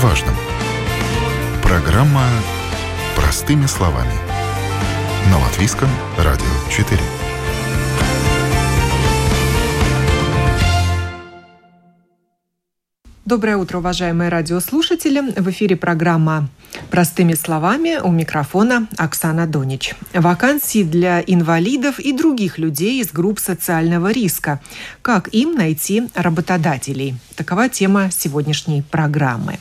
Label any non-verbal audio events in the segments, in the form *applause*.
важном. Программа «Простыми словами» на Латвийском радио 4. Доброе утро, уважаемые радиослушатели. В эфире программа «Простыми словами» у микрофона Оксана Донич. Вакансии для инвалидов и других людей из групп социального риска. Как им найти работодателей? Такова тема сегодняшней программы.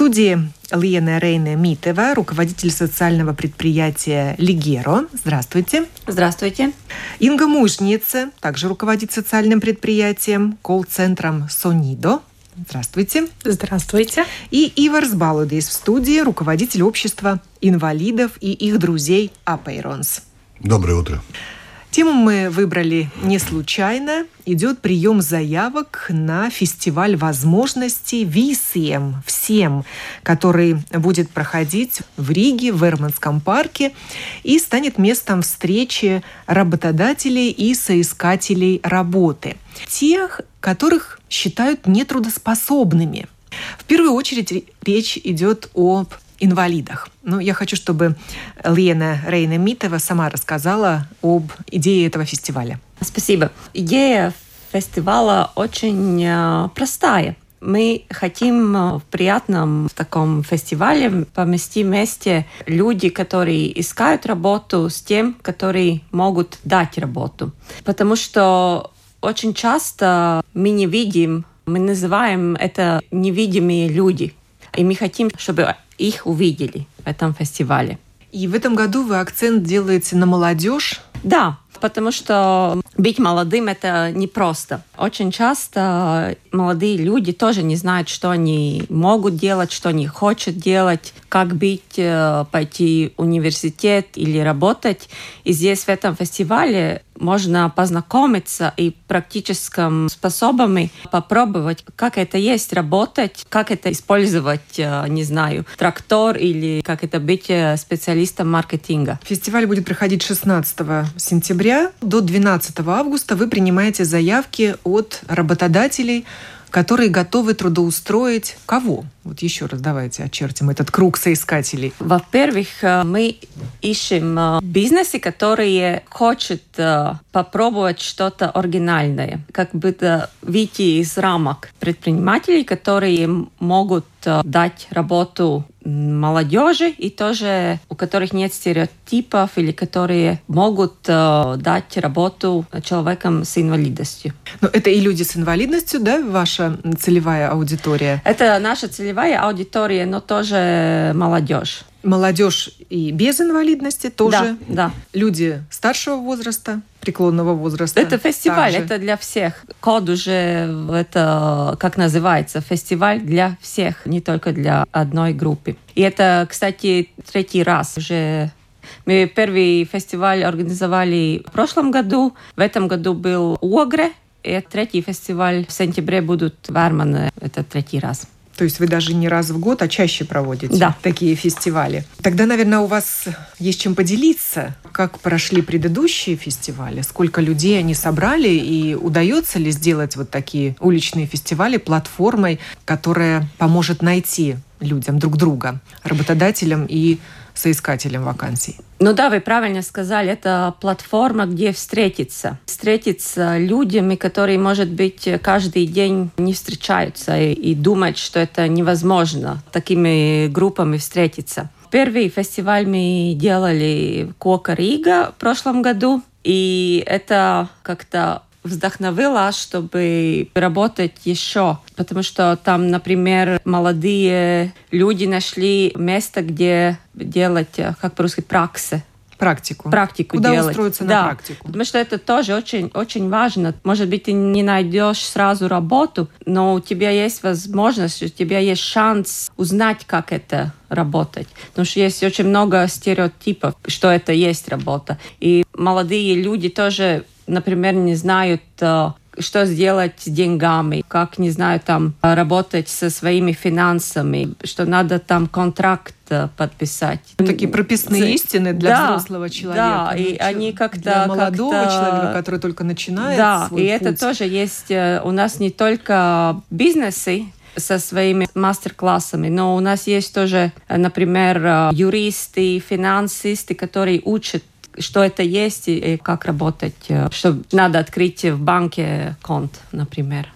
В студии Лена Рейна Митева, руководитель социального предприятия «Лигеро». Здравствуйте. Здравствуйте. Инга Мужница, также руководит социальным предприятием, колл-центром «Сонидо». Здравствуйте. Здравствуйте. И Ивар Сбалудис в студии, руководитель общества инвалидов и их друзей Апейронс. Доброе утро. Тему мы выбрали не случайно. Идет прием заявок на фестиваль возможностей ВИСИЕМ всем, который будет проходить в Риге, в Эрманском парке и станет местом встречи работодателей и соискателей работы. Тех, которых считают нетрудоспособными. В первую очередь речь идет об инвалидах. Но я хочу, чтобы Лена Рейна Митова сама рассказала об идее этого фестиваля. Спасибо. Идея фестиваля очень э, простая. Мы хотим э, в приятном в таком фестивале поместить вместе люди, которые искают работу, с тем, которые могут дать работу. Потому что очень часто мы не видим, мы называем это невидимые люди. И мы хотим, чтобы их увидели в этом фестивале. И в этом году вы акцент делаете на молодежь. Да, потому что быть молодым это непросто. Очень часто молодые люди тоже не знают, что они могут делать, что они хотят делать, как быть, э, пойти в университет или работать. И здесь в этом фестивале можно познакомиться и практическим способами попробовать, как это есть работать, как это использовать, э, не знаю, трактор или как это быть э, специалистом маркетинга. Фестиваль будет проходить 16 сентября до 12 августа. Вы принимаете заявки от работодателей которые готовы трудоустроить кого? Вот еще раз давайте очертим этот круг соискателей. Во-первых, э, мы ищем э, бизнесы, которые хотят э, попробовать что-то оригинальное, как бы выйти из рамок предпринимателей, которые могут дать работу молодежи и тоже у которых нет стереотипов или которые могут э, дать работу человекам с инвалидностью. Но это и люди с инвалидностью, да, ваша целевая аудитория? Это наша целевая аудитория, но тоже молодежь. Молодежь и без инвалидности тоже. Да, да. Люди старшего возраста, преклонного возраста. Это фестиваль, также. это для всех. Код уже это, как называется, фестиваль для всех, не только для одной группы. И это, кстати, третий раз уже мы первый фестиваль организовали в прошлом году. В этом году был Огре. И третий фестиваль в сентябре будут в Армане. Это третий раз. То есть вы даже не раз в год, а чаще проводите да. такие фестивали. Тогда, наверное, у вас есть чем поделиться, как прошли предыдущие фестивали, сколько людей они собрали, и удается ли сделать вот такие уличные фестивали платформой, которая поможет найти людям друг друга, работодателям и соискателям вакансий. Ну да, вы правильно сказали, это платформа, где встретиться. Встретиться людьми, которые, может быть, каждый день не встречаются и, и думать, что это невозможно такими группами встретиться. Первый фестиваль мы делали Кока Рига в прошлом году, и это как-то вдохновила, чтобы работать еще. Потому что там, например, молодые люди нашли место, где делать, э, как по-русски, праксы. Практику. Практику Куда делать. устроиться да. на практику. Потому что это тоже очень, очень важно. Может быть, ты не найдешь сразу работу, но у тебя есть возможность, у тебя есть шанс узнать, как это работать. Потому что есть очень много стереотипов, что это есть работа. И молодые люди тоже например, не знают, э, что сделать с деньгами, как, не знаю, там, работать со своими финансами, что надо там контракт э, подписать. Ну, такие прописные За... истины для да, взрослого человека. Да, и ну, они как-то... Для молодого как человека, который только начинает Да, свой и путь. это тоже есть э, у нас не только бизнесы, со своими мастер-классами. Но у нас есть тоже, например, юристы, финансисты, которые учат что это есть и как работать, что надо открыть в банке конт, например.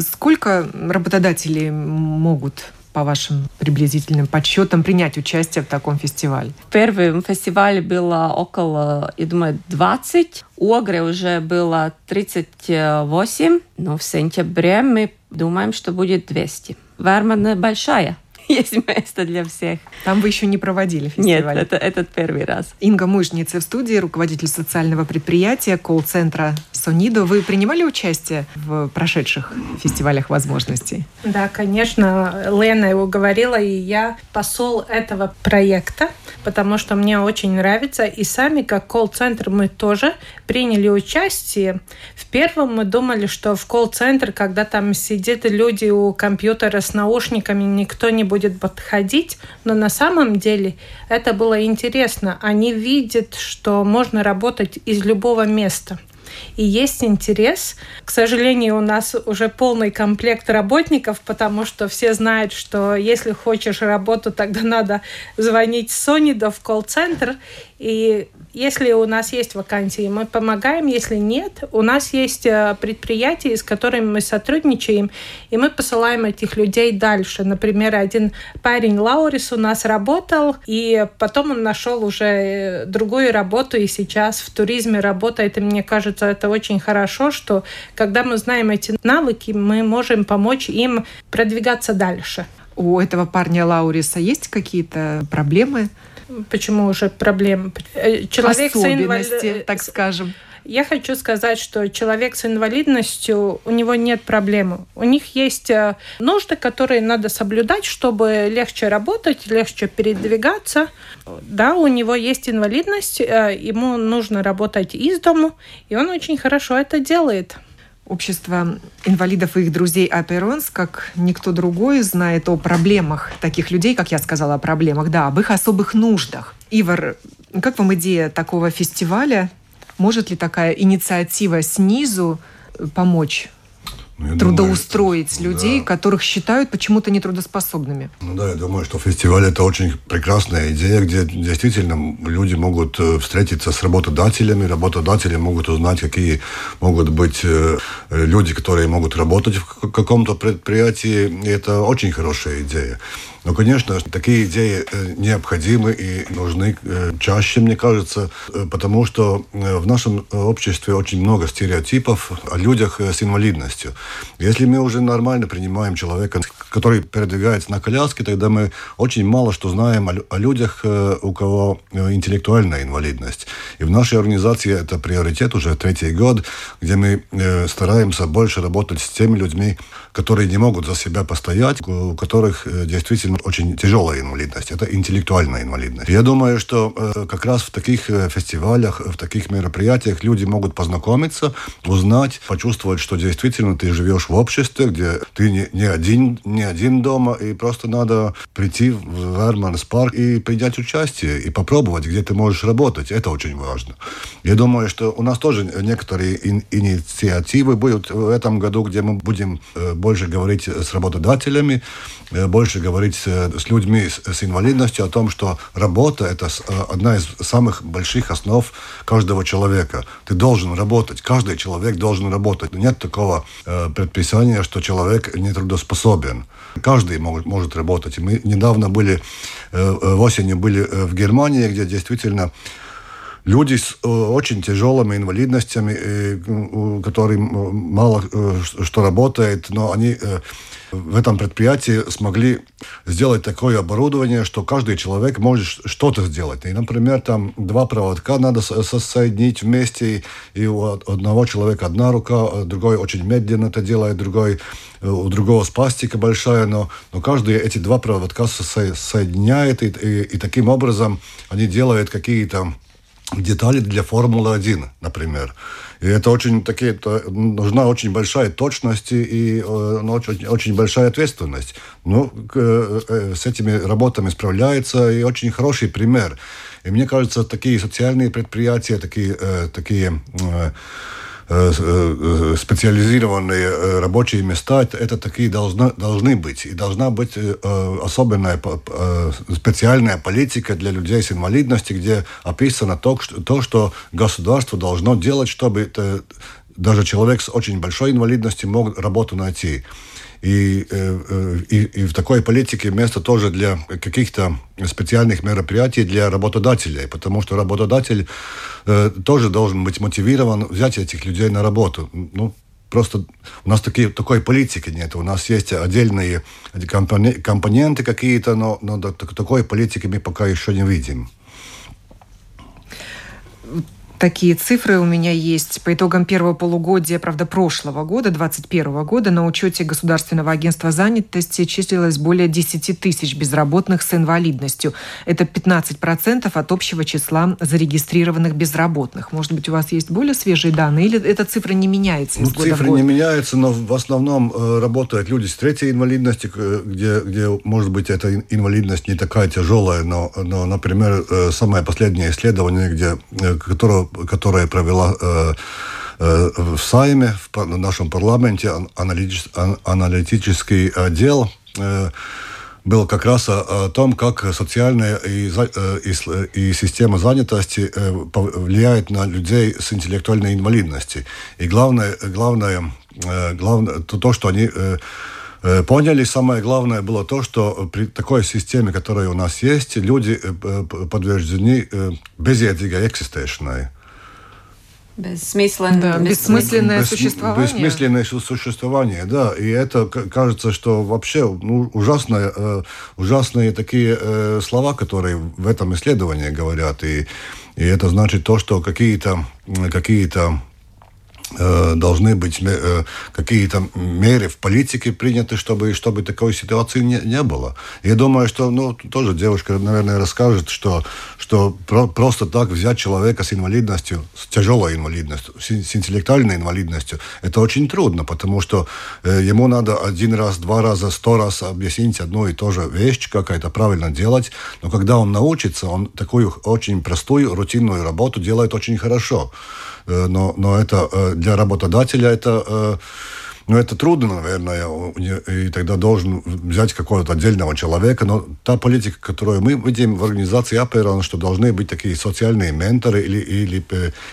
Сколько работодателей могут по вашим приблизительным подсчетам, принять участие в таком фестивале? В первом фестивале было около, я думаю, 20. У Огры уже было 38, но в сентябре мы думаем, что будет 200. Верман большая *laughs* есть место для всех. Там вы еще не проводили фестиваль? Нет, это этот первый раз. Инга Мышница в студии, руководитель социального предприятия, колл-центра Сонидо. Вы принимали участие в прошедших фестивалях возможностей? Да, конечно. Лена его говорила, и я посол этого проекта, потому что мне очень нравится. И сами, как колл-центр, мы тоже приняли участие. В первом мы думали, что в колл-центр, когда там сидят люди у компьютера с наушниками, никто не будет подходить. Но на самом деле это было интересно. Они видят, что можно работать из любого места и есть интерес. К сожалению, у нас уже полный комплект работников, потому что все знают, что если хочешь работу, *laughs* тогда надо звонить Сонидо в колл-центр, и если у нас есть вакансии, мы помогаем. Если нет, у нас есть э, предприятия, с которыми мы сотрудничаем, и мы посылаем этих людей дальше. Например, один парень Лаурис у нас работал, и потом он нашел уже э, другую работу, и сейчас в туризме работает. И мне кажется, это очень хорошо, что когда мы знаем эти навыки, мы можем помочь им продвигаться дальше. У этого парня Лауриса есть какие-то проблемы? Почему уже проблемы? Э, человек Особенности, с инвали... так скажем. Я хочу сказать, что человек с инвалидностью, у него нет проблемы. У них есть э, нужды, которые надо соблюдать, чтобы легче работать, легче передвигаться. Да, у него есть инвалидность, э, ему нужно работать из дому, и он очень хорошо это делает. Общество инвалидов и их друзей Аперонс, как никто другой, знает о проблемах таких людей, как я сказала, о проблемах, да, об их особых нуждах. Ивар, как вам идея такого фестиваля? Может ли такая инициатива снизу помочь ну, трудоустроить думаю, людей, да. которых считают почему-то нетрудоспособными. Ну да, я думаю, что фестиваль это очень прекрасная идея, где действительно люди могут э, встретиться с работодателями, работодатели могут узнать, какие могут быть э, люди, которые могут работать в каком-то предприятии. И это очень хорошая идея. Но, конечно, такие идеи э, необходимы и нужны э, чаще, мне кажется, э, потому что в нашем обществе очень много стереотипов о людях с инвалидностью. Если мы уже нормально принимаем человека, который передвигается на коляске, тогда мы очень мало что знаем о людях, у кого интеллектуальная инвалидность. И в нашей организации это приоритет уже третий год, где мы стараемся больше работать с теми людьми, которые не могут за себя постоять, у которых действительно очень тяжелая инвалидность, это интеллектуальная инвалидность. Я думаю, что э, как раз в таких э, фестивалях, в таких мероприятиях люди могут познакомиться, узнать, почувствовать, что действительно ты живешь в обществе, где ты не, не, один, не один дома, и просто надо прийти в Верманс парк и принять участие, и попробовать, где ты можешь работать. Это очень важно. Я думаю, что у нас тоже некоторые ин- инициативы будут в этом году, где мы будем э, больше говорить с работодателями, Э, больше говорить с людьми с инвалидностью о том, что работа – это э, одна из самых больших основ каждого человека. Ты должен работать, каждый человек должен работать. Нет такого э, предписания, что человек не трудоспособен. Каждый может, может работать. мы недавно были, осенью были в Германии, где действительно люди с очень тяжелыми инвалидностями, которые мало что работает, но они в этом предприятии смогли сделать такое оборудование, что каждый человек может что-то сделать. И, например, там два проводка надо соединить вместе, и у одного человека одна рука, а другой очень медленно это делает, другой у другого спастика большая, но, но каждый эти два проводка со соединяет, и, и, и таким образом они делают какие-то детали для Формулы-1, например. И это очень такие, это, нужна очень большая точность и э, ну, очень, очень большая ответственность. Ну, э, э, с этими работами справляется и очень хороший пример. И мне кажется, такие социальные предприятия, такие, такие специализированные рабочие места, это, это такие должны, должны быть. И должна быть особенная специальная политика для людей с инвалидностью, где описано то, что, то, что государство должно делать, чтобы это, даже человек с очень большой инвалидностью мог работу найти. И, э, э, и, и в такой политике место тоже для каких-то специальных мероприятий для работодателей, потому что работодатель э, тоже должен быть мотивирован взять этих людей на работу. Ну, просто у нас такие, такой политики нет. У нас есть отдельные компоненты какие-то, но, но такой политики мы пока еще не видим такие цифры у меня есть. По итогам первого полугодия, правда, прошлого года, 2021 года, на учете Государственного агентства занятости числилось более 10 тысяч безработных с инвалидностью. Это 15% от общего числа зарегистрированных безработных. Может быть, у вас есть более свежие данные или эта цифра не меняется ну, года Цифры не меняются, но в основном э, работают люди с третьей инвалидностью, где, где, может быть, эта инвалидность не такая тяжелая, но, но например, э, самое последнее исследование, где, э, которая провела э, э, в Сайме, в нашем парламенте, аналитический отдел, э, был как раз о, том, как социальная и, и, и система занятости влияет на людей с интеллектуальной инвалидностью. И главное, главное, главное то, то, что они поняли, самое главное было то, что при такой системе, которая у нас есть, люди подвержены безъедиgai eksistēšanai. Бессмысленное, да, бессмысленное бес, существование. Бессмысленное существование, да. И это кажется, что вообще ну, ужасные, э, ужасные такие э, слова, которые в этом исследовании говорят. И, и это значит то, что какие-то какие-то должны быть э, какие-то меры в политике приняты, чтобы, чтобы такой ситуации не, не было. Я думаю, что ну, тоже девушка, наверное, расскажет, что, что про, просто так взять человека с инвалидностью, с тяжелой инвалидностью, с, с интеллектуальной инвалидностью, это очень трудно, потому что э, ему надо один раз, два раза, сто раз объяснить одну и ту же вещь, как это правильно делать. Но когда он научится, он такую очень простую, рутинную работу делает очень хорошо. Э, но, но это э, для работодателя это э, ну, это трудно, наверное, и тогда должен взять какого-то отдельного человека. Но та политика, которую мы видим в организации Аперон, что должны быть такие социальные менторы или, или,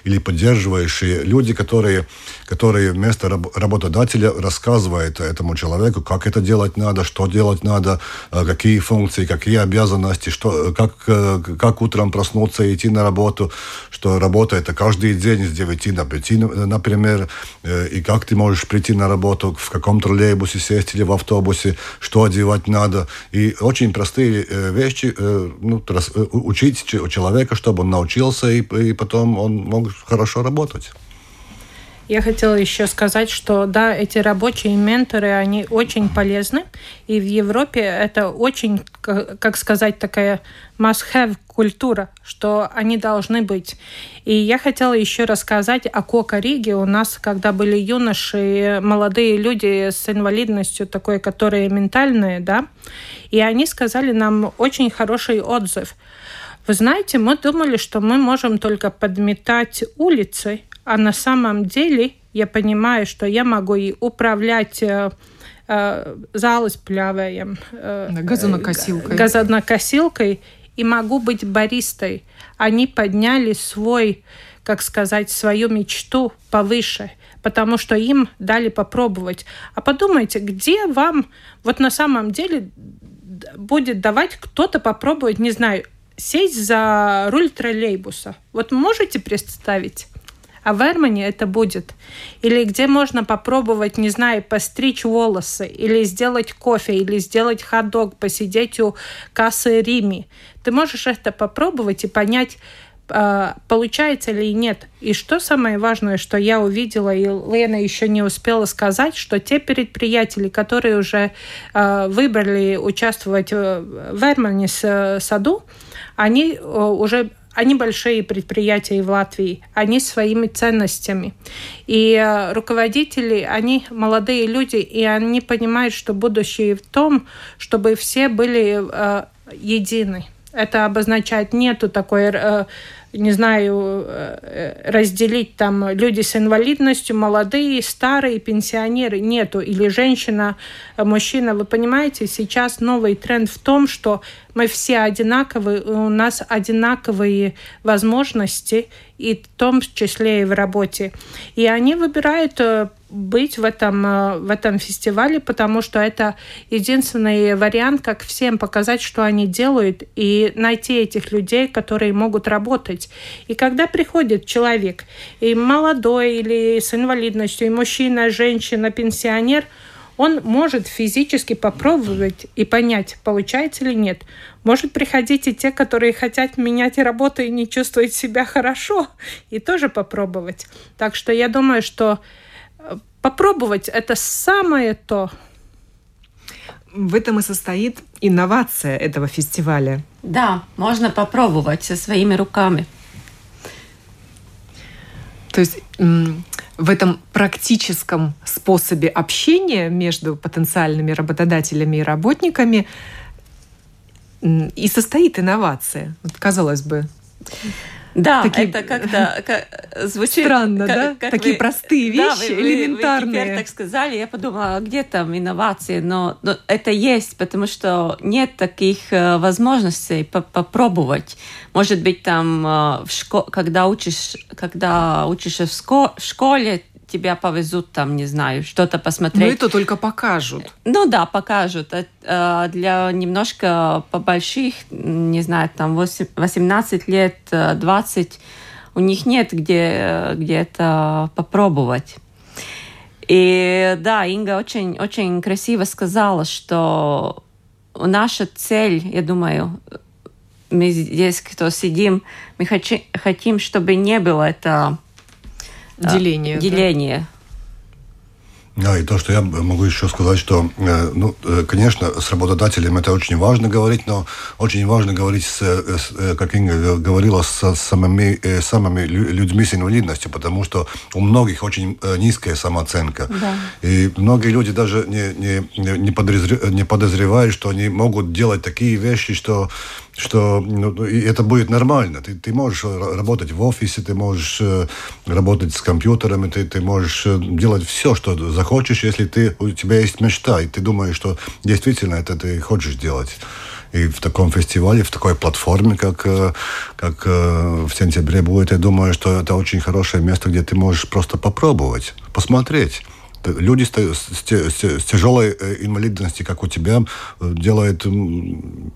или поддерживающие люди, которые, которые вместо работодателя рассказывают этому человеку, как это делать надо, что делать надо, э, какие функции, какие обязанности, что, как, э, как утром проснуться и идти на работу, что работа это каждый день с 9 до 5, например, э, и как ты можешь прийти на работу работу, в каком троллейбусе сесть или в автобусе, что одевать надо. И очень простые э, вещи э, ну, э, учить человека, чтобы он научился, и, и потом он мог хорошо работать. Я хотела еще сказать, что да, эти рабочие менторы, они очень полезны. И в Европе это очень, как сказать, такая must-have культура, что они должны быть. И я хотела еще рассказать о Кока-Риге. У нас, когда были юноши, молодые люди с инвалидностью такой, которые ментальные, да, и они сказали нам очень хороший отзыв. Вы знаете, мы думали, что мы можем только подметать улицы, а на самом деле я понимаю, что я могу и управлять э, э, залы с пляваем, э, газонокосилкой. газонокосилкой и могу быть баристой. Они подняли свой, как сказать, свою мечту повыше, потому что им дали попробовать. А подумайте, где вам вот на самом деле будет давать кто-то попробовать, не знаю, сесть за руль троллейбуса. Вот можете представить? А в Эрмане это будет. Или где можно попробовать, не знаю, постричь волосы, или сделать кофе, или сделать хот-дог, посидеть у кассы Рими. Ты можешь это попробовать и понять, а, получается ли нет. И что самое важное, что я увидела, и Лена еще не успела сказать, что те предприятия, которые уже а, выбрали участвовать в Эрмане саду, они уже они большие предприятия в Латвии, они своими ценностями. И э, руководители, они молодые люди, и они понимают, что будущее в том, чтобы все были э, едины. Это обозначает нету такой э, не знаю, э, разделить там люди с инвалидностью, молодые, старые, пенсионеры, нету. Или женщина, мужчина. Вы понимаете, сейчас новый тренд в том, что мы все одинаковые, у нас одинаковые возможности, и в том числе и в работе. И они выбирают э, быть в этом, э, в этом фестивале, потому что это единственный вариант, как всем показать, что они делают, и найти этих людей, которые могут работать. И когда приходит человек, и молодой, или с инвалидностью, и мужчина, женщина, пенсионер, он может физически попробовать и понять, получается или нет. Может приходить и те, которые хотят менять работу и не чувствуют себя хорошо, и тоже попробовать. Так что я думаю, что попробовать это самое то. В этом и состоит инновация этого фестиваля. Да, можно попробовать со своими руками. То есть в этом практическом способе общения между потенциальными работодателями и работниками и состоит инновация. Вот, казалось бы, да, Такие... это как-то как, звучит странно, как, да? Как Такие вы, простые вещи, да, вы, элементарные. Вы теперь так сказали, я подумала, а где там инновации? Но, но это есть, потому что нет таких э, возможностей попробовать. Может быть, там э, в школе, когда учишь, когда учишься в школе, тебя повезут там, не знаю, что-то посмотреть. Ну, это только покажут. Ну да, покажут. А для немножко побольших, не знаю, там 18 лет, 20, у них нет где, где это попробовать. И да, Инга очень, очень красиво сказала, что наша цель, я думаю, мы здесь, кто сидим, мы хотим, чтобы не было это Деление. Деление. Да, и то, что я могу еще сказать, что, э, ну, э, конечно, с работодателем это очень важно говорить, но очень важно говорить, с, с, э, как Инга говорила, с самыми, самыми людьми с инвалидностью, потому что у многих очень низкая самооценка. Да. И многие люди даже не, не, не, подозревают, не подозревают, что они могут делать такие вещи, что что ну, ну это будет нормально. Ты, ты можешь работать в офисе, ты можешь э, работать с компьютерами, ты, ты можешь э, делать все, что захочешь, если ты, у тебя есть мечта, и ты думаешь, что действительно это ты хочешь делать. И в таком фестивале, в такой платформе, как, э, как в сентябре будет, я думаю, что это очень хорошее место, где ты можешь просто попробовать, посмотреть люди с, с, с, тяжелой э, инвалидностью, как у тебя, э, делают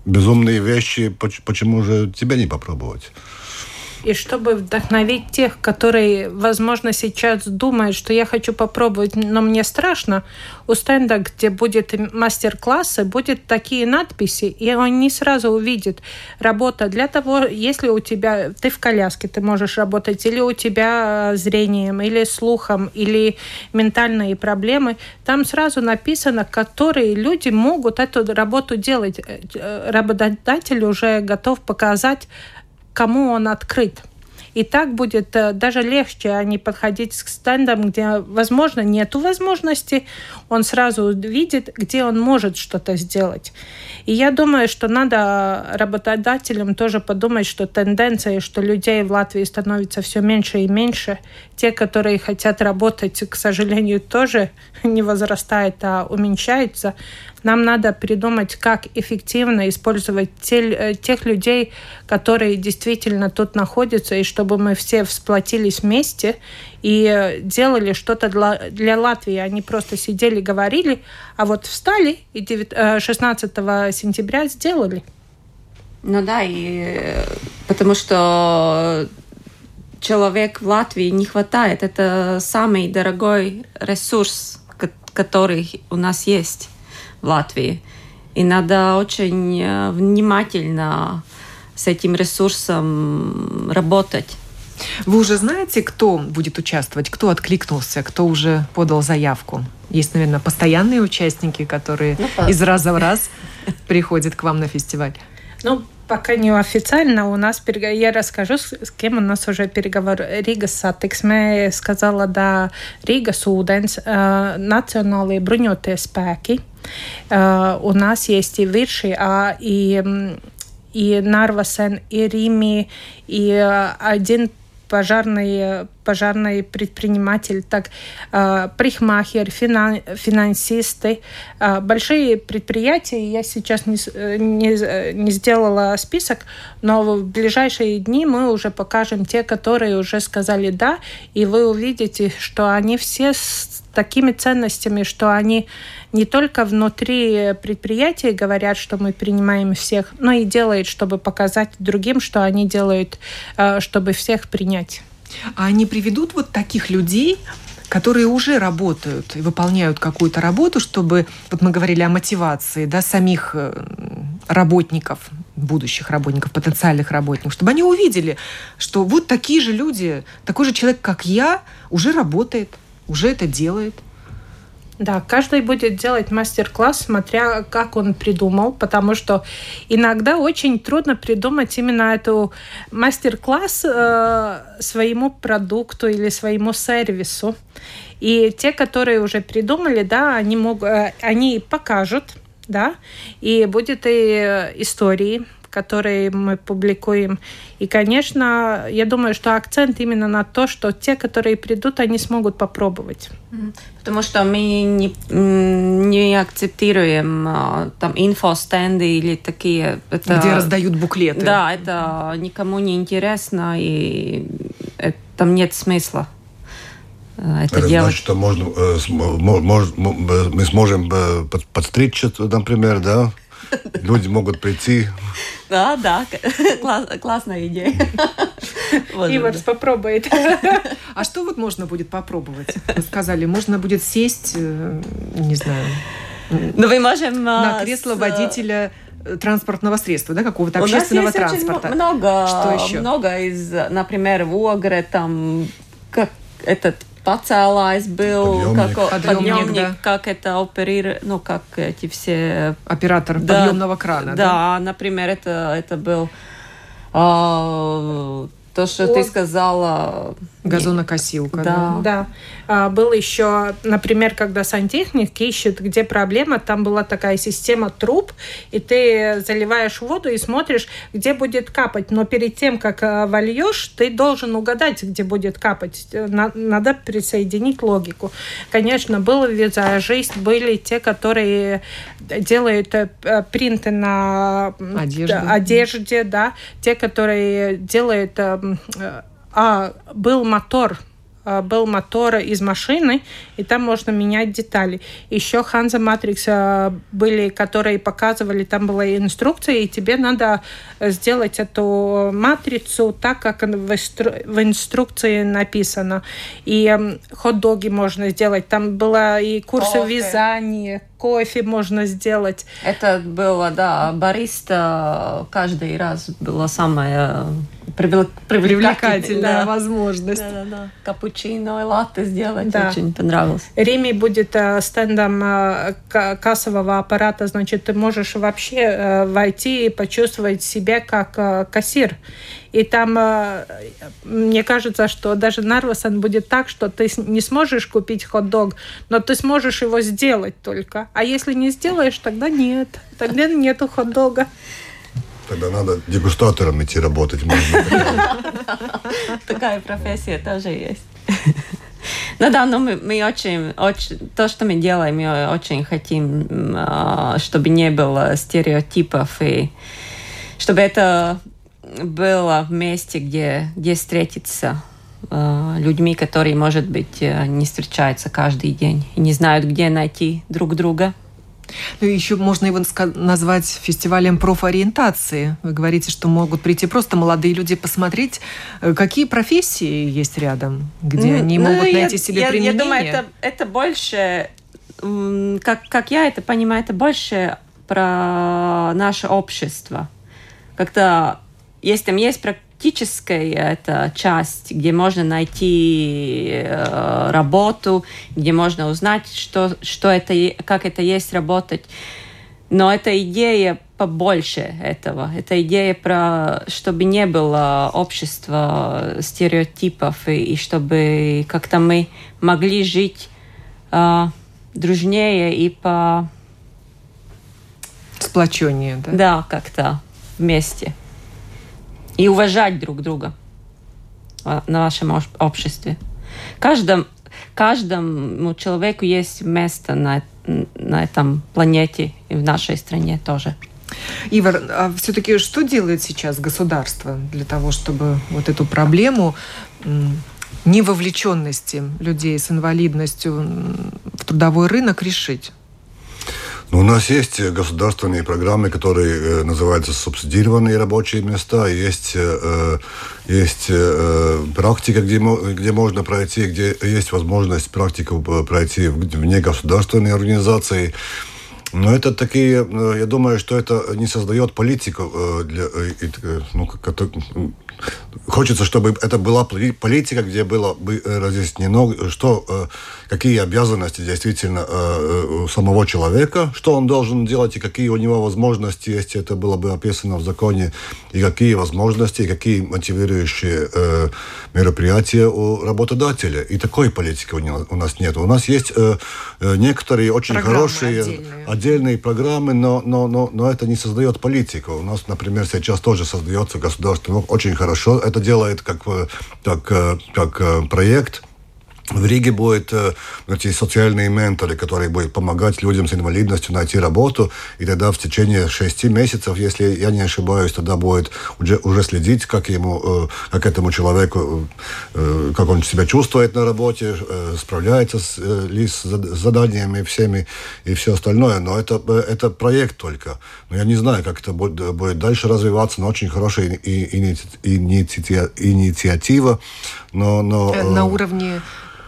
безумные вещи. Почему же тебе не попробовать? И чтобы вдохновить тех, которые, возможно, сейчас думают, что я хочу попробовать, но мне страшно, у стенда, где будет мастер-классы, будет такие надписи, и он не сразу увидит работа для того, если у тебя, ты в коляске, ты можешь работать, или у тебя зрением, или слухом, или ментальные проблемы, там сразу написано, которые люди могут эту работу делать. Э, э, работодатель уже готов показать кому он открыт. И так будет э, даже легче, а не подходить к стендам, где, возможно, нету возможности. Он сразу видит, где он может что-то сделать. И я думаю, что надо работодателям тоже подумать, что тенденция, что людей в Латвии становится все меньше и меньше. Те, которые хотят работать, к сожалению, тоже не возрастает, а уменьшается. Нам надо придумать, как эффективно использовать те, э, тех людей, которые действительно тут находятся, и чтобы мы все всплотились вместе и э, делали что-то для, для Латвии. Они просто сидели, говорили, а вот встали и 16 э, сентября сделали. Ну да, и потому что человек в Латвии не хватает. Это самый дорогой ресурс, который у нас есть в Латвии. И надо очень э, внимательно с этим ресурсом работать. Вы уже знаете, кто будет участвовать, кто откликнулся, кто уже подал заявку? Есть, наверное, постоянные участники, которые ну, из раза в раз приходят к вам на фестиваль. Ну, пока не официально, у нас я расскажу, с кем у нас уже переговор. Рига satiksmē сказала, да, Рига ūdens, uh, национālie bruņotie spēki. Uh, у нас есть и высшие, а и и Нарвасен, и Рими, и один пожарный, пожарный предприниматель, так э, прихмахер, финан, финансисты, э, большие предприятия. Я сейчас не, не, не сделала список, но в ближайшие дни мы уже покажем те, которые уже сказали «да», и вы увидите, что они все с такими ценностями, что они не только внутри предприятия говорят, что мы принимаем всех, но и делают, чтобы показать другим, что они делают, э, чтобы всех принять. А они приведут вот таких людей, которые уже работают и выполняют какую-то работу, чтобы, вот мы говорили о мотивации, да, самих э, работников, будущих работников, потенциальных работников, чтобы они увидели, что вот такие же люди, такой же человек, как я, уже работает, уже это делает. Да, каждый будет делать мастер-класс, смотря как он придумал, потому что иногда очень трудно придумать именно эту мастер-класс э, своему продукту или своему сервису. И те, которые уже придумали, да, они могут, э, они покажут, да, и будет и истории, которые мы публикуем. И, конечно, я думаю, что акцент именно на то, что те, которые придут, они смогут попробовать. Потому что мы не, не акцептируем а, там инфостенды или такие... Это, Где раздают буклеты. Да, это никому не интересно, и это, там нет смысла э, это, это делать. Значит, что можно, э, мож, мы сможем э, подстричь, например, да? Люди могут прийти. Да, да, Класс, классная идея. *laughs* Иварс попробует. А что вот можно будет попробовать? Вы сказали, можно будет сесть, э, не знаю, ну, вы можем на кресло водителя э, транспортного средства, да, какого-то общественного У нас есть транспорта. Много, что еще? Много из, например, в Огре там как этот Пацалайс был, подъемник. как подъемник, подъемник да. как это оперирует, ну, как эти все... Оператор да, подъемного крана, да? Да, например, это, это был... А, то, что О. ты сказала... Газонокосилка. Да. да. А, был еще, например, когда сантехник ищет, где проблема, там была такая система труб, и ты заливаешь воду и смотришь, где будет капать. Но перед тем, как а, вольешь, ты должен угадать, где будет капать. Надо присоединить логику. Конечно, был визажист, были те, которые делают э, принты на одежде, одежде да, те, которые делают э, а был мотор а, был мотор из машины, и там можно менять детали. Еще Hansa Matrix а, были, которые показывали, там была инструкция, и тебе надо сделать эту матрицу так, как в инструкции написано. И хот-доги можно сделать. Там было и курсы Кофе. вязания, кофе можно сделать. Это было, да, бариста каждый раз было самое привлекательная да. возможность. Да, да, да. Капучино и латте сделать да. очень понравилось. Риме будет э, стендом э, кассового аппарата, значит, ты можешь вообще э, войти и почувствовать себя как э, кассир. И там, э, мне кажется, что даже Нарвасан будет так, что ты не сможешь купить хот-дог, но ты сможешь его сделать только. А если не сделаешь, тогда нет. Тогда нету хот-дога. Тогда надо дегустатором идти работать. *laughs* Такая профессия тоже есть. *laughs* Ну да, но мы, мы очень, очень, то, что мы делаем, мы очень хотим, а, чтобы не было стереотипов и чтобы это было в месте, где, где встретиться а, людьми, которые, может быть, э, не встречаются каждый день и не знают, где найти друг друга. Ну, еще можно его назвать фестивалем профориентации. Вы говорите, что могут прийти просто молодые люди посмотреть, э, какие профессии есть рядом, где ну, они могут ну, найти себе я, применение. Я думаю, это, это больше, как, как я это понимаю, это больше про наше общество. Как-то, если там есть практическая эта часть, где можно найти э, работу, где можно узнать, что, что это, как это есть работать. Но эта идея побольше этого. Это идея про, чтобы не было общества стереотипов и, и чтобы как-то мы могли жить э, дружнее и по сплоченнее, да? Да, как-то вместе и уважать друг друга на нашем обществе. Каждом, каждому человеку есть место на, на этом планете и в нашей стране тоже. Ивар, а все-таки что делает сейчас государство для того, чтобы вот эту проблему невовлеченности людей с инвалидностью в трудовой рынок решить? Ну, у нас есть государственные программы, которые э, называются субсидированные рабочие места, есть, э, есть э, практика, где, где можно пройти, где есть возможность практику пройти вне государственной организации. Но это такие, э, я думаю, что это не создает политику э, для, э, ну, хочется, чтобы это была политика, где было бы разъяснено, что, какие обязанности действительно самого человека, что он должен делать и какие у него возможности есть, это было бы описано в законе, и какие возможности, и какие мотивирующие мероприятия у работодателя. И такой политики у нас нет. У нас есть некоторые очень Программы хорошие отдельные. отдельные программы, но, но, но, но это не создает политику. У нас, например, сейчас тоже создается государство, ну, очень хорошо это делает как, как, как проект в Риге будет э, эти социальные менторы, которые будут помогать людям с инвалидностью найти работу. И тогда в течение шести месяцев, если я не ошибаюсь, тогда будет уже, уже следить, как, ему, э, как этому человеку, э, как он себя чувствует на работе, э, справляется с, ли с заданиями всеми и все остальное. Но это, это проект только. Но я не знаю, как это будет, будет дальше развиваться, но очень хорошая и, и, инициатива. Но, но, на уровне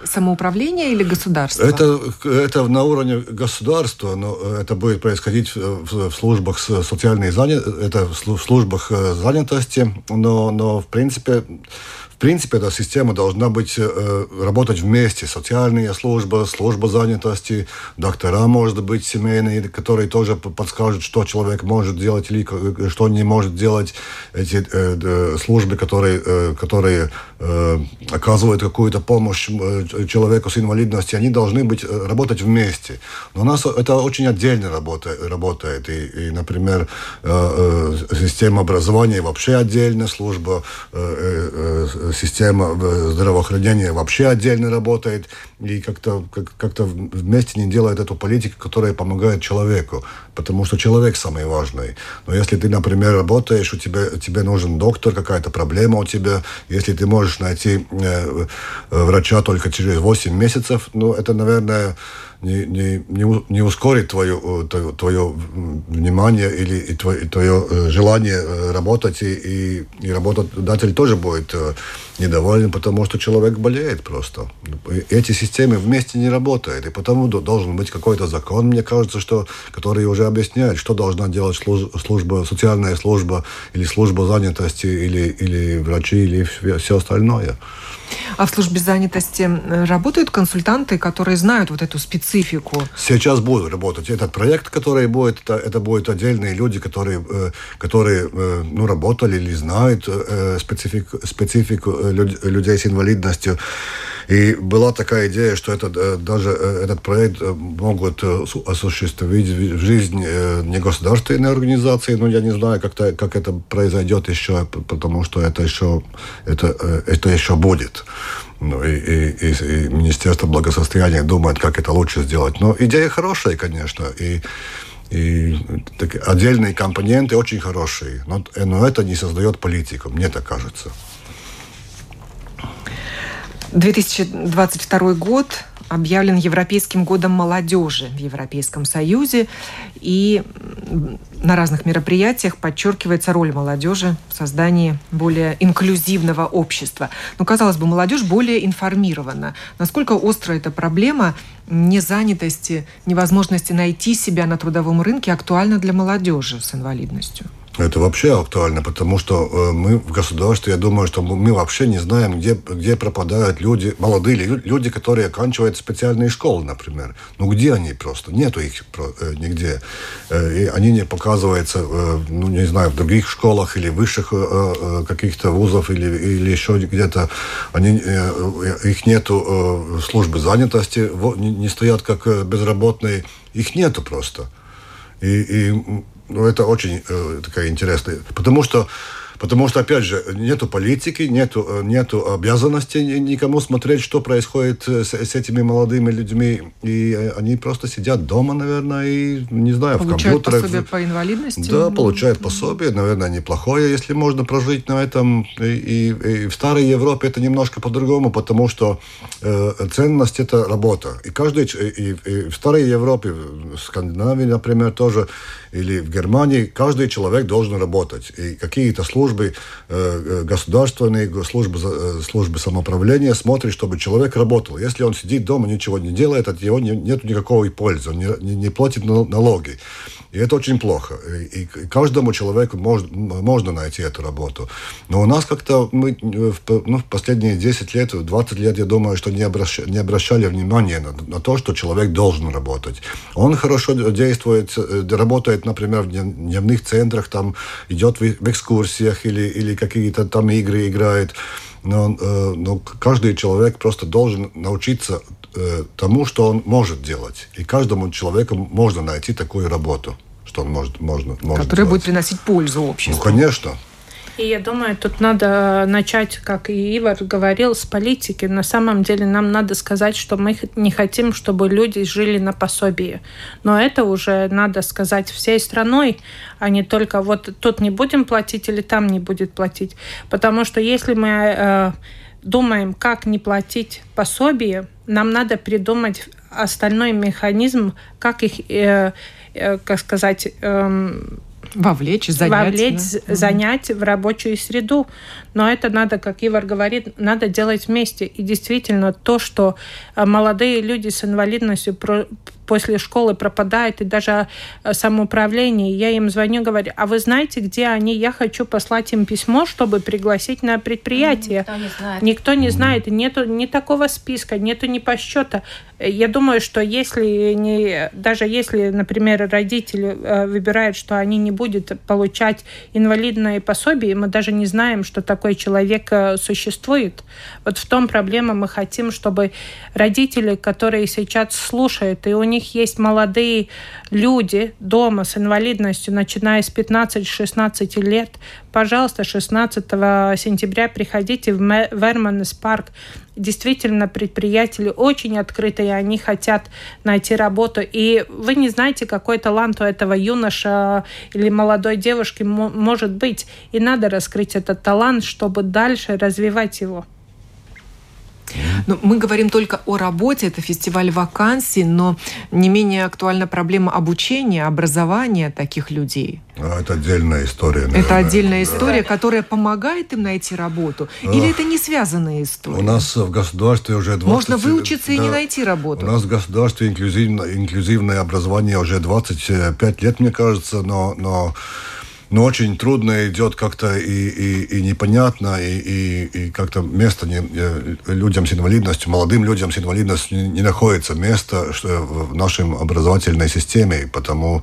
самоуправления или государства? Это, это на уровне государства, но это будет происходить в, в службах социальной занятости, это в службах э, занятости, но, но в принципе в принципе, эта система должна быть, э, работать вместе. Социальная служба, служба занятости, доктора, может быть, семейные, которые тоже подскажут, что человек может делать или э, что не может делать. Эти э, службы, которые, э, которые э, оказывают какую-то помощь э, человеку с инвалидностью, они должны быть, э, работать вместе. Но у нас это очень отдельно работает. работает. И, и например, э, э, система образования вообще отдельная служба, э, э, система здравоохранения вообще отдельно работает и как-то как, как вместе не делает эту политику, которая помогает человеку, потому что человек самый важный. Но если ты, например, работаешь, у тебя тебе нужен доктор, какая-то проблема у тебя, если ты можешь найти э, врача только через 8 месяцев, ну это, наверное, не, не, не, не ускорит твое, твое, твое внимание или и твое, и твое э, желание э, работать, и, и, и работодатель тоже будет э, недоволен, потому что человек болеет просто. Эти системы вместе не работают, и потому должен быть какой-то закон, мне кажется, что, который уже объясняет, что должна делать служба, социальная служба или служба занятости, или, или врачи, или все остальное. А в службе занятости работают консультанты, которые знают вот эту специфику? Сейчас будут работать. Этот проект, который будет, это, это будут отдельные люди, которые, э, которые э, ну, работали или знают э, специфику, специфику людей с инвалидностью. И была такая идея, что это, даже этот проект могут осуществить в жизнь негосударственные организации, но я не знаю, как, -то, как это произойдет еще, потому что это еще, это, это еще будет. Ну, и, и, и, и Министерство благосостояния думает, как это лучше сделать. Но идея хорошая, конечно, и, и так, отдельные компоненты очень хорошие, но, но это не создает политику, мне так кажется. 2022 год объявлен Европейским годом молодежи в Европейском Союзе. И на разных мероприятиях подчеркивается роль молодежи в создании более инклюзивного общества. Но, казалось бы, молодежь более информирована. Насколько остра эта проблема незанятости, невозможности найти себя на трудовом рынке актуальна для молодежи с инвалидностью? Это вообще актуально, потому что э, мы в государстве, я думаю, что мы вообще не знаем, где, где пропадают люди, молодые люди, которые оканчивают специальные школы, например. Ну, где они просто? Нету их э, нигде. Э, и они не показываются, ну, не знаю, в других школах или высших каких-то вузов или, или еще где-то. Они, их нету службы занятости, не стоят как безработные. Их нету просто. И, и ну, это очень э, такая интересная. Потому что Потому что, опять же, нету политики, нету, нету обязанности никому смотреть, что происходит с, с этими молодыми людьми. И они просто сидят дома, наверное, и, не знаю, получают в компьютерах. пособие по инвалидности? Да, получают пособие, наверное, неплохое, если можно прожить на этом. И, и, и в старой Европе это немножко по-другому, потому что э, ценность – это работа. И каждый, и, и в старой Европе, в Скандинавии, например, тоже, или в Германии, каждый человек должен работать. И какие-то службы э, государственные, службы, э, службы самоуправления смотрят, чтобы человек работал. Если он сидит дома, ничего не делает, от него не, нет никакой пользы, он не, не, платит налоги. И это очень плохо. И, и каждому человеку мож, можно найти эту работу. Но у нас как-то мы в, ну, в последние 10 лет, 20 лет, я думаю, что не, обращ, не обращали внимания на, на то, что человек должен работать. Он хорошо действует, э, работает, например, в дневных центрах, там идет в экскурсиях или, или какие-то там игры играет. Но, э, но каждый человек просто должен научиться э, тому, что он может делать. И каждому человеку можно найти такую работу что он может, можно, может Которая делать. будет приносить пользу обществу. Ну, конечно. И я думаю, тут надо начать, как и Ивар говорил, с политики. На самом деле нам надо сказать, что мы не хотим, чтобы люди жили на пособии. Но это уже надо сказать всей страной, а не только вот тут не будем платить или там не будет платить. Потому что если мы э, думаем, как не платить пособие, нам надо придумать остальной механизм, как их э, Э, как сказать, эм, Вовлечь, занять. Вовлечь, да? занять в рабочую среду. Но это надо, как Ивар говорит, надо делать вместе. И действительно, то, что э, молодые люди с инвалидностью после школы пропадает, и даже э, самоуправление. Я им звоню, говорю, а вы знаете, где они? Я хочу послать им письмо, чтобы пригласить на предприятие. Никто не знает. Никто не знает. Нету ни такого списка, нету ни посчета. Я думаю, что если не, даже если, например, родители э, выбирают, что они не будут получать инвалидное пособие, мы даже не знаем, что такой человек э, существует. Вот в том проблема мы хотим, чтобы родители, которые сейчас слушают, и у них них есть молодые люди дома с инвалидностью, начиная с 15-16 лет, пожалуйста, 16 сентября приходите в Верманес парк. Действительно, предприятели очень открытые, они хотят найти работу. И вы не знаете, какой талант у этого юноша или молодой девушки может быть. И надо раскрыть этот талант, чтобы дальше развивать его. Но мы говорим только о работе, это фестиваль вакансий, но не менее актуальна проблема обучения, образования таких людей. А это отдельная история. Наверное. Это отдельная история, да. которая помогает им найти работу? Или это не связанная история? У нас в государстве уже 20... Можно выучиться да, и не найти работу. У нас в государстве инклюзивное, инклюзивное образование уже 25 лет, мне кажется, но, но но очень трудно идет как-то и, и, и непонятно, и, и, и как-то место не, э, людям с инвалидностью, молодым людям с инвалидностью не, не находится место что в нашей образовательной системе, потому,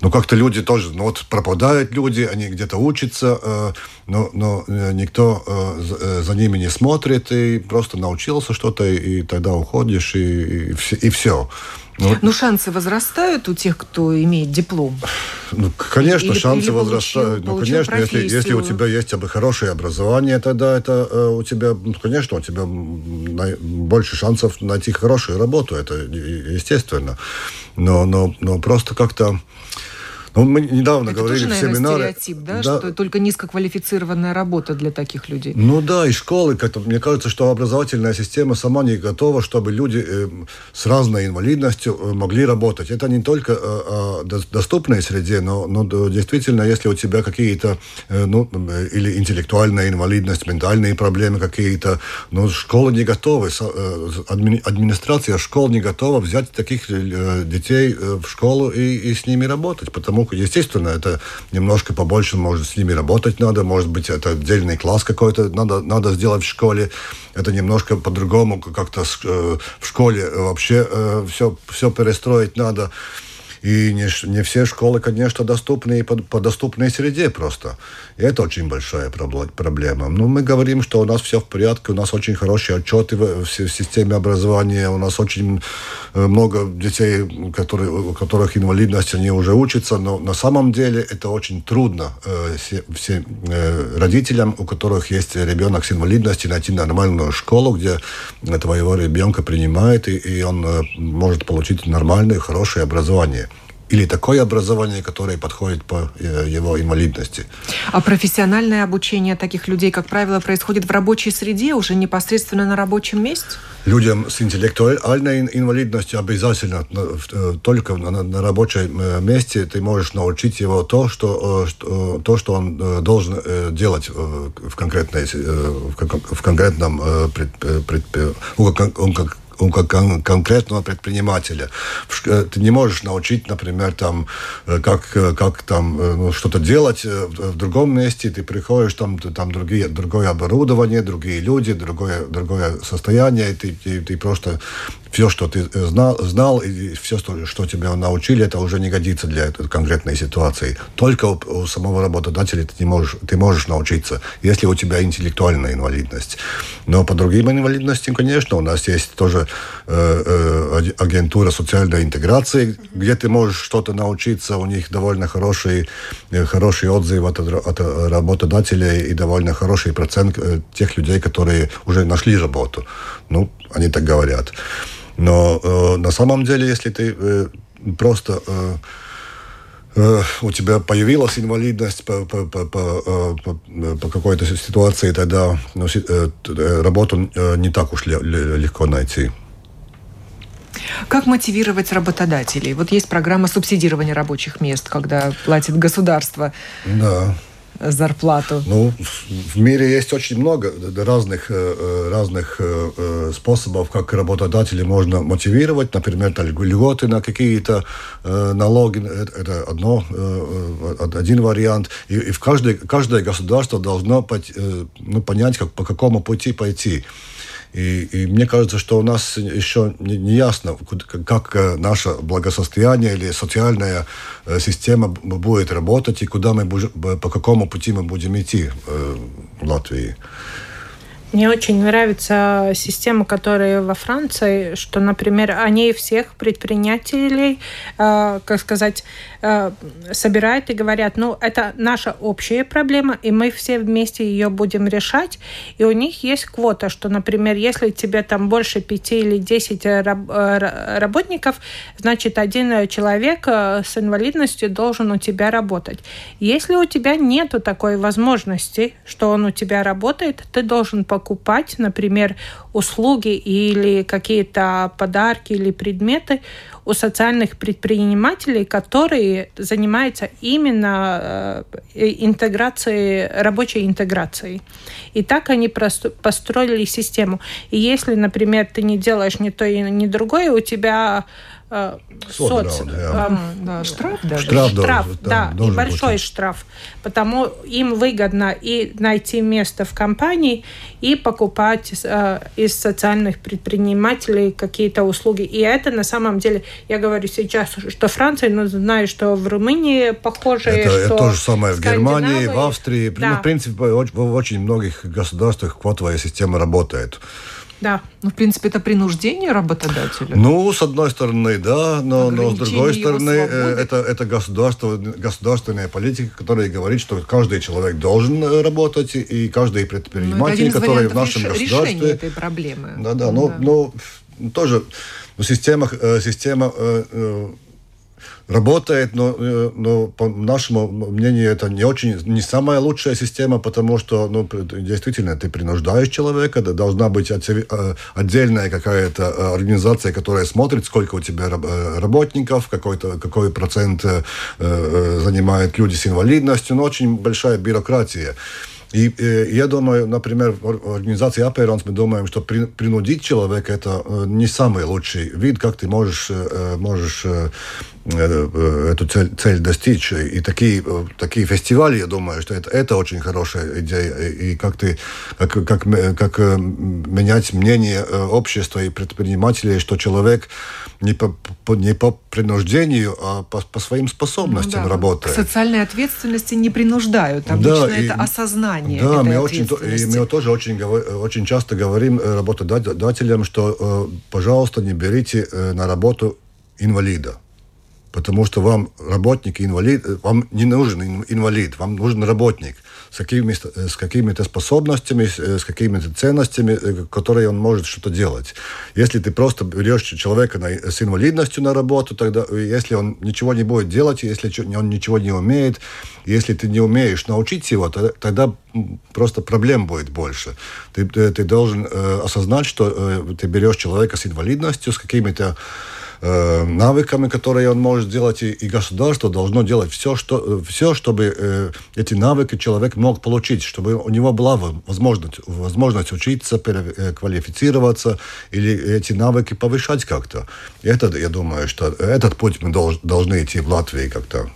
ну, как-то люди тоже, ну, вот пропадают люди, они где-то учатся, э, но, но э, никто э, за ними не смотрит, и просто научился что-то, и тогда уходишь, и, и, и все. Ну, ну, шансы возрастают у тех, кто имеет диплом? Ну, конечно, или, шансы или возрастают. Получил, ну, конечно, если, если у тебя есть хорошее образование, тогда это э, у тебя, ну, конечно, у тебя больше шансов найти хорошую работу. Это естественно. Но, но, но просто как-то ну, мы недавно Это говорили тоже, в семинаре. стереотип, да? да? Что только низкоквалифицированная работа для таких людей. Ну да, и школы, мне кажется, что образовательная система сама не готова, чтобы люди э, с разной инвалидностью э, могли работать. Это не только э, о доступной среде, но, но действительно, если у тебя какие-то, э, ну, э, или интеллектуальная инвалидность, ментальные проблемы какие-то, но школы не готовы, э, адми, администрация школ не готова взять таких э, детей э, в школу и, и с ними работать, потому естественно, это немножко побольше, может, с ними работать надо, может быть, это отдельный класс какой-то надо, надо сделать в школе, это немножко по-другому как-то э, в школе вообще все, э, все перестроить надо. И не, не все школы, конечно, доступны по, по доступной среде просто. И это очень большая проблема. Ну, мы говорим, что у нас все в порядке, у нас очень хорошие отчеты в, в системе образования, у нас очень э, много детей, которые, у которых инвалидность, они уже учатся, но на самом деле это очень трудно э, все, все, э, родителям, у которых есть ребенок с инвалидностью, найти нормальную школу, где твоего ребенка принимают, и, и он э, может получить нормальное, хорошее образование или такое образование, которое подходит по э, его инвалидности. А профессиональное обучение таких людей, как правило, происходит в рабочей среде, уже непосредственно на рабочем месте? Людям с интеллектуальной инвалидностью обязательно э, только на, рабочем э, месте ты можешь научить его то, что, то, что он должен делать в, конкретной, в конкретном пред, у конкретного предпринимателя. Э, ты не можешь научить, например, там, э, как, э, как там ну, что-то делать в другом месте. Ты приходишь, там, там другие, другое оборудование, другие люди, другое, другое состояние, и ты, ты, ты просто все, что ты знал, знал и все, что, что тебя научили, это уже не годится для этой конкретной ситуации. Только у, у самого работодателя ты, не можешь, ты можешь научиться, если у тебя интеллектуальная инвалидность. Но по другим инвалидностям, конечно, у нас есть тоже э, э, агентура социальной интеграции, где ты можешь что-то научиться, у них довольно хорошие, э, хорошие отзывы от, от работодателей и довольно хороший процент тех людей, которые уже нашли работу. Ну, они так говорят. Но э, на самом деле, если ты э, просто э, у тебя появилась инвалидность по, по, по, по, э, по, по какой-то ситуации, тогда ну, э, работу не так уж легко найти. Как мотивировать работодателей? Вот есть программа субсидирования рабочих мест, когда платит государство. Да зарплату? Ну, в мире есть очень много разных, э, разных э, способов, как работодатели можно мотивировать. Например, льготы на какие-то э, налоги. Это одно, один вариант. И, и в каждое, каждое государство должно ну, понять, как, по какому пути пойти. И, и мне кажется, что у нас еще не, не ясно, как э, наше благосостояние или социальная э, система будет работать и куда мы по какому пути мы будем идти э, в Латвии. Мне очень нравится система, которая во Франции, что, например, они всех предпринимателей, э, как сказать, э, собирают и говорят, ну, это наша общая проблема, и мы все вместе ее будем решать. И у них есть квота, что, например, если тебе там больше пяти или десять раб э, работников, значит, один человек э, с инвалидностью должен у тебя работать. Если у тебя нету такой возможности, что он у тебя работает, ты должен покупать, например, услуги или какие-то подарки или предметы у социальных предпринимателей, которые занимаются именно э, интеграцией, рабочей интеграцией. И так они построили систему. И если, например, ты не делаешь ни то и ни другое, у тебя Э, соц, да. да, штраф даже. Штраф, штраф да, да и большой быть. штраф. Потому им выгодно и найти место в компании, и покупать э, из социальных предпринимателей какие-то услуги. И это на самом деле, я говорю сейчас, что Франция, но знаю, что в Румынии похоже. Это, что это то же самое в Германии, в Австрии. Да. Ну, в принципе, в очень многих государствах квотовая система работает. Да. Ну, в принципе, это принуждение работодателя. Ну, с одной стороны, да, но, но с другой стороны, э, это, это государство, государственная политика, которая говорит, что каждый человек должен э, работать, и каждый предприниматель, который в нашем реш... государстве... этой проблемы. Да, да, но, да. но тоже ну, система, э, система работает, но, э, но по нашему мнению это не очень, не самая лучшая система, потому что ну, действительно ты принуждаешь человека, да, должна быть э, отдельная какая-то э, организация, которая смотрит, сколько у тебя работников, какой-то какой процент занимают люди с инвалидностью, но очень большая бюрократия. И э, я думаю, например, в организации Аперонс мы думаем, что при, принудить человека это не самый лучший вид, как ты можешь, можешь эту цель, цель достичь. И такие, такие фестивали, я думаю, что это, это очень хорошая идея. И как, ты, как, как, как менять мнение общества и предпринимателей, что человек не по, по, не по принуждению, а по, по своим способностям ну, да. работает. К социальной ответственности не принуждают. Обычно да, это и, осознание да, мы очень, и мы тоже очень, очень часто говорим работодателям, что, пожалуйста, не берите на работу инвалида потому что вам работник инвалид, вам не нужен инвалид, вам нужен работник с какими-то, с какими-то способностями, с какими-то ценностями, э, которые он может что-то делать. Если ты просто берешь человека на, с инвалидностью на работу, тогда, э, если он ничего не будет делать, если он ничего не умеет, если ты не умеешь научить его, тогда, тогда просто проблем будет больше. Ты, э, ты должен э, осознать, что э, ты берешь человека с инвалидностью, с какими-то э, навыками, которые он может сделать, и, и государство должно делать все, что, все чтобы э, эти навыки человек мог получить, чтобы у него была возможность, возможность учиться, переквалифицироваться или эти навыки повышать как-то. Это, я думаю, что этот путь мы долж, должны идти в Латвии как-то.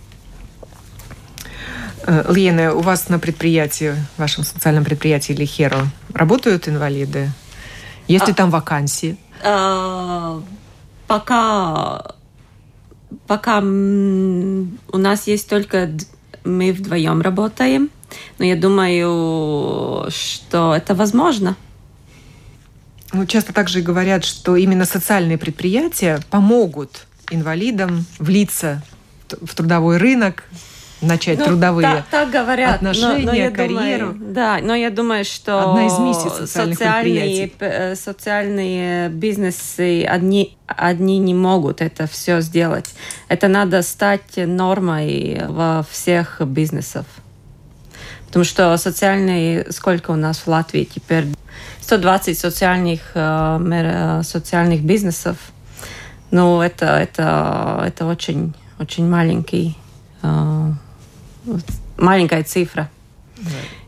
Э, Лена, у вас на предприятии, в вашем социальном предприятии Лихеро, работают инвалиды? Есть ли а, там вакансии? А, пока, пока у нас есть только мы вдвоем работаем, но я думаю, что это возможно. Ну, часто также говорят, что именно социальные предприятия помогут инвалидам влиться в трудовой рынок, начать ну, трудовые так, так говорят, отношения, но, но я карьеру. Думаю, да, но я думаю, что Одна из миссий социальные, социальные бизнесы одни, одни не могут это все сделать. Это надо стать нормой во всех бизнесах. Потому что социальные, сколько у нас в Латвии теперь? 120 социальных, э, социальных бизнесов. Ну, это, это, это очень, очень маленький э, маленькая цифра.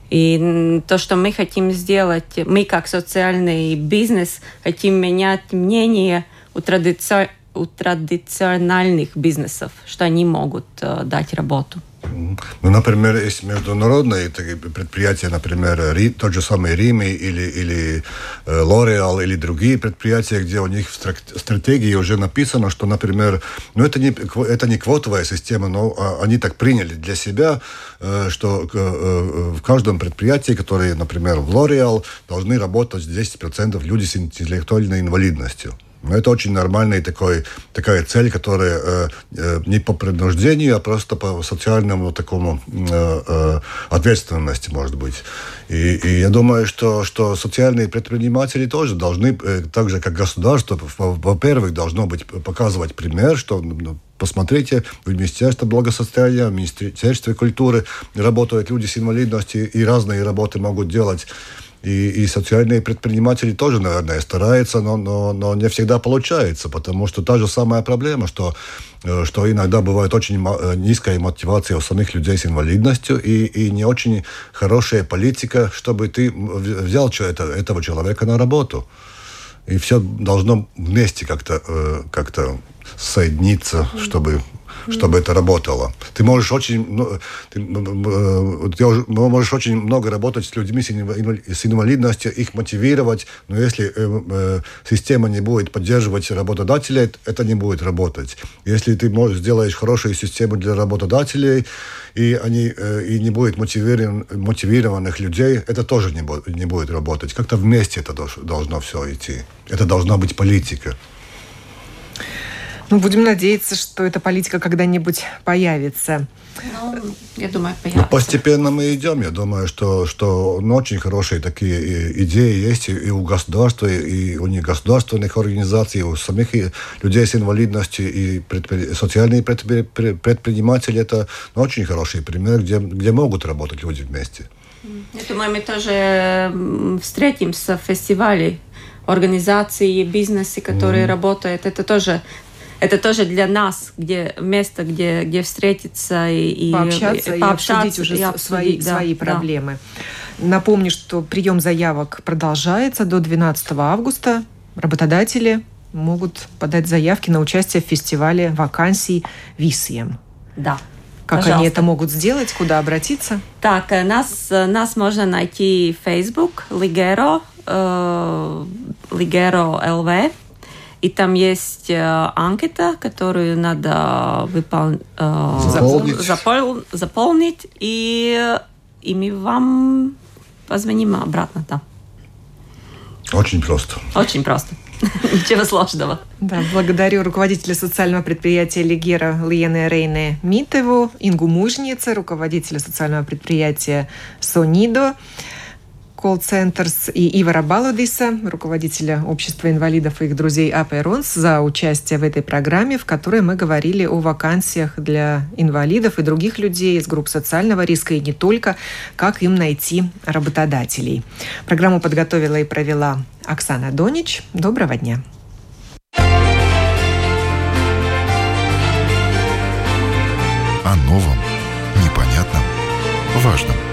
И то, что мы хотим сделать, мы как социальный бизнес хотим менять мнение у, традици... у традиционных бизнесов, что они могут э, дать работу. Ну, например, есть международные предприятия, например, Ри, тот же самый Рими или, или L'Oreal э, или другие предприятия, где у них в стратегии уже написано, что, например, ну, это не, это не квотовая система, но а, они так приняли для себя, э, что э, в каждом предприятии, которые, например, в L'Oreal, должны работать 10% люди с интеллектуальной инвалидностью. Но это очень нормальная такой, такая цель, которая э, э, не по принуждению, а просто по социальному такому э, э, ответственности, может быть. И, и я думаю, что, что социальные предприниматели тоже должны, э, так же как государство, во-первых, должно быть показывать пример, что ну, посмотрите, в Министерстве благосостояния, в Министерстве культуры работают люди с инвалидностью, и разные работы могут делать и, и социальные предприниматели тоже, наверное, стараются, но, но, но не всегда получается, потому что та же самая проблема, что, э, что иногда бывает очень э, низкая мотивация у самих людей с инвалидностью и, и не очень хорошая политика, чтобы ты взял это, этого человека на работу. И все должно вместе как-то э, как соединиться, чтобы чтобы это работало. Ты можешь очень, ты, ты можешь очень много работать с людьми с инвалидностью, их мотивировать, но если э, э, система не будет поддерживать работодателей, это не будет работать. Если ты можешь, сделаешь хорошую систему для работодателей, и, они, э, и не будет мотивирован, мотивированных людей, это тоже не, будет, не будет работать. Как-то вместе это должно все идти. Это должна быть политика. Ну, будем надеяться, что эта политика когда-нибудь появится. Ну, я думаю, появится. Ну, постепенно мы идем. Я думаю, что, что ну, очень хорошие такие идеи есть и у государства, и у негосударственных организаций, и у самих людей с инвалидностью, и предпри... социальные предпри... предприниматели. Это ну, очень хороший пример, где, где могут работать люди вместе. Я думаю, мы тоже встретимся в фестивале организации, бизнесы, которые mm. работают. Это тоже это тоже для нас, где место, где, где встретиться и, пообщаться, и, пообщаться, и обсудить уже и обсудить, свои, да, свои проблемы. Да. Напомню, что прием заявок продолжается до 12 августа. Работодатели могут подать заявки на участие в фестивале вакансий Висием. Да. Как Пожалуйста. они это могут сделать, куда обратиться? Так, э, нас, э, нас можно найти в Facebook, Ligero, э, Ligero LV. И там есть э, анкета, которую надо выпол... э, Заполнить. запол- заполнить, и, и мы вам позвоним обратно там. Очень просто. Очень просто. *laughs* Ничего сложного. Да, благодарю руководителя социального предприятия Лигера Лиене Рейне Митеву, Ингу Мужнице, руководителя социального предприятия Сонидо, колл-центрс и Ивара Балудиса, руководителя общества инвалидов и их друзей АП за участие в этой программе, в которой мы говорили о вакансиях для инвалидов и других людей из групп социального риска и не только, как им найти работодателей. Программу подготовила и провела Оксана Донич. Доброго дня. О новом, непонятном, важном.